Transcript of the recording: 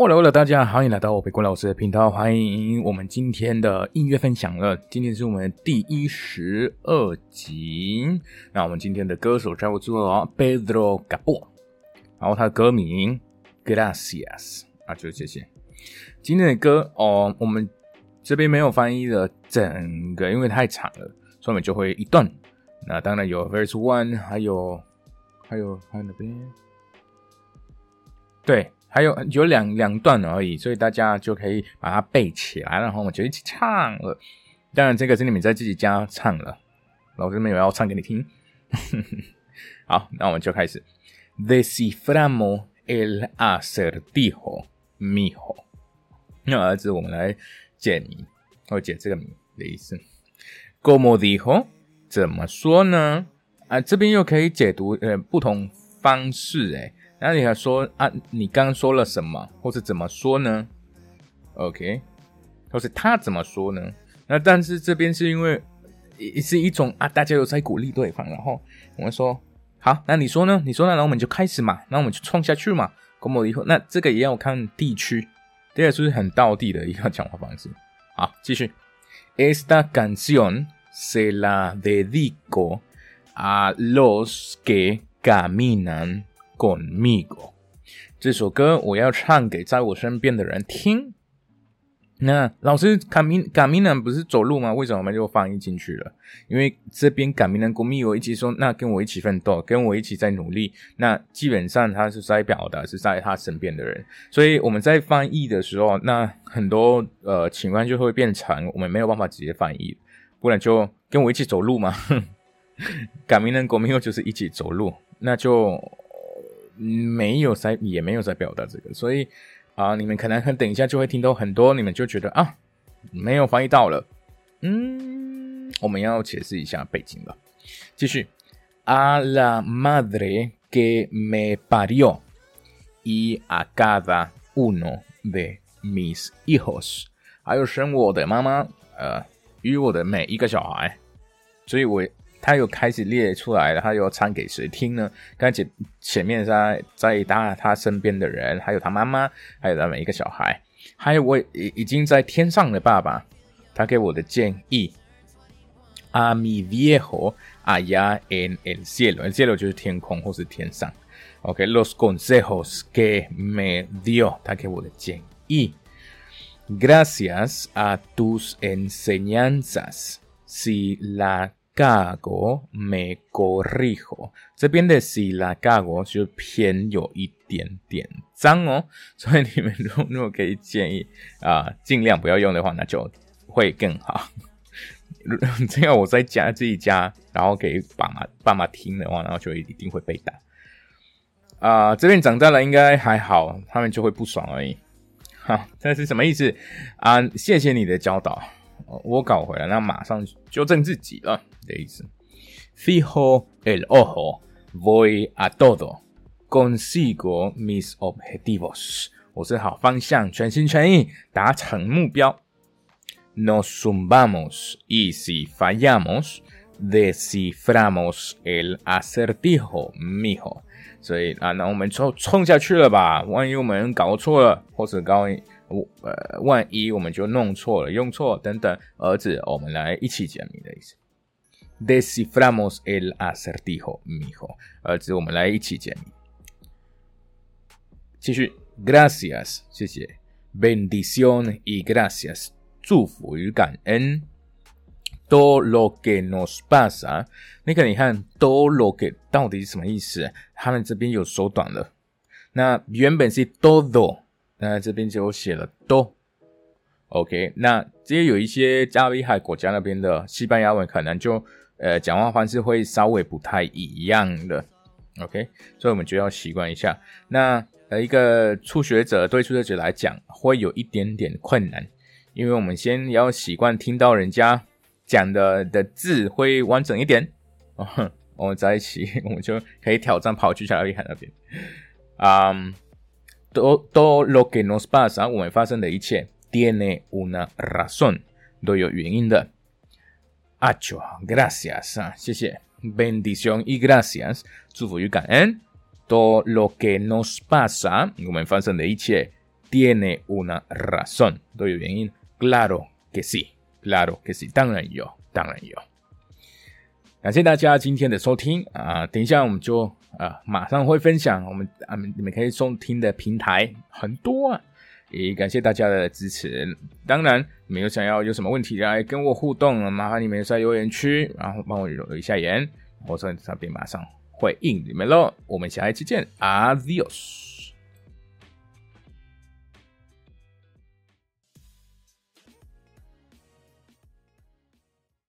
h e l l o 大家欢迎来到我北国老师的频道，欢迎我们今天的音乐分享了。今天是我们第一十二集。那我们今天的歌手叫做 Pedro Gabo，然后他的歌名 Gracias 啊，就是谢谢。今天的歌哦，我们这边没有翻译的整个，因为太长了，所以我们就会一段。那当然有 Verse One，还有还有还有哪边？对。还有有两两段而已，所以大家就可以把它背起来，然后我们就一起唱了。当然，这个是你们在自己家唱了，老师没有要唱给你听。好，那我们就开始。Desciframos el acertijo, mijo。那儿子，我们来解谜，或解这个谜的意思。Como dijo？怎么说呢？啊，这边又可以解读呃不同方式，诶那你还说啊？你刚刚说了什么，或是怎么说呢？OK，或是他怎么说呢？那但是这边是因为是一种啊，大家有在鼓励对方，然后我们说好，那你说呢？你说呢？那我们就开始嘛，那我们就冲下去嘛。过么以后，那这个也要看地区，这个是很道地的一个讲话方式。好，继续。Esta canción se la dedico a los que caminan. conmigo，这首歌我要唱给在我身边的人听。那老师卡米卡米南不是走路吗？为什么我们就翻译进去了？因为这边卡米南公密我一起说，那跟我一起奋斗，跟我一起在努力。那基本上他是在表达是在他身边的人，所以我们在翻译的时候，那很多呃情况就会变成我们没有办法直接翻译，不然就跟我一起走路嘛。卡米南公密就是一起走路，那就。没有在，也没有在表达这个，所以啊，你们可能很等一下就会听到很多，你们就觉得啊，没有翻译到了。嗯，我们要解释一下背景了。继续，a la madre que me parió y a cada uno de mis hijos，还有生我的妈妈，呃，与我的每一个小孩，所以我。他又开始列出来了，他又唱给谁听呢？刚才前面在在他他身边的人，还有他妈妈，还有他每一个小孩，还有我已已经在天上的爸爸，他给我的建议。A mi viejo allá en el cielo，el cielo 就是天空或是天上。OK，los consejos que me dio，他给我的建议。Gracias a tus enseñanzas，si la Gago me corrijo，这边的 si la gago 就偏有一点点脏哦，所以你们如如果可以建议啊，尽量不要用的话，那就会更好。这样我在家自己家，然后给爸妈爸妈听的话，然后就一定会被打。啊，这边长大了应该还好，他们就会不爽而已。哈，这是什么意思啊？谢谢你的教导。我搞回来，那马上纠正自己了的意思。Fijo el ojo, voy a todo, consigo mis objetivos。我是好方向，全心全意达成目标。Nos zumbamos y si fallamos, desciframos el acertijo, mijo。所以啊，那我们冲冲下去了吧？万一我们搞错了，或者搞。我呃，万一我们就弄错了、用错等等，儿子，我们来一起解谜的意思。Desciframos el acertijo, mijo。儿子，我们来一起解谜。继续，Gracias，谢谢，Bendición y gracias，祝福与感恩。Todo lo que nos pasa，那个你看，todo lo que 到底是什么意思？他们这边有缩短了，那原本是 todo。那这边就写了多，OK。那这些有一些加勒比海国家那边的西班牙文，可能就呃讲话方式会稍微不太一样的，OK。所以我们就要习惯一下。那呃一个初学者对初学者来讲会有一点点困难，因为我们先要习惯听到人家讲的的字会完整一点，哦 我们在一起我们就可以挑战跑去加勒比海那边，嗯。Todo todo lo que nos pasa 我们发生的一切 tiene una razón 都有原因的。Acho, gracias 啊，谢谢。Bendición y gracias 祝福与感恩。Todo lo que nos pasa 我们发生的一切 tiene una razón，都有原因。Claro que sí，claro que sí，当然有，当然有。感谢大家今天的收听啊！等一下我们就啊马上会分享我们啊你们可以收听的平台很多啊，也感谢大家的支持。当然，你们有想要有什么问题来跟我互动，麻烦你们在留言区，然后帮我留一下言，我在这边马上回应你们喽。我们下一期见，Adios。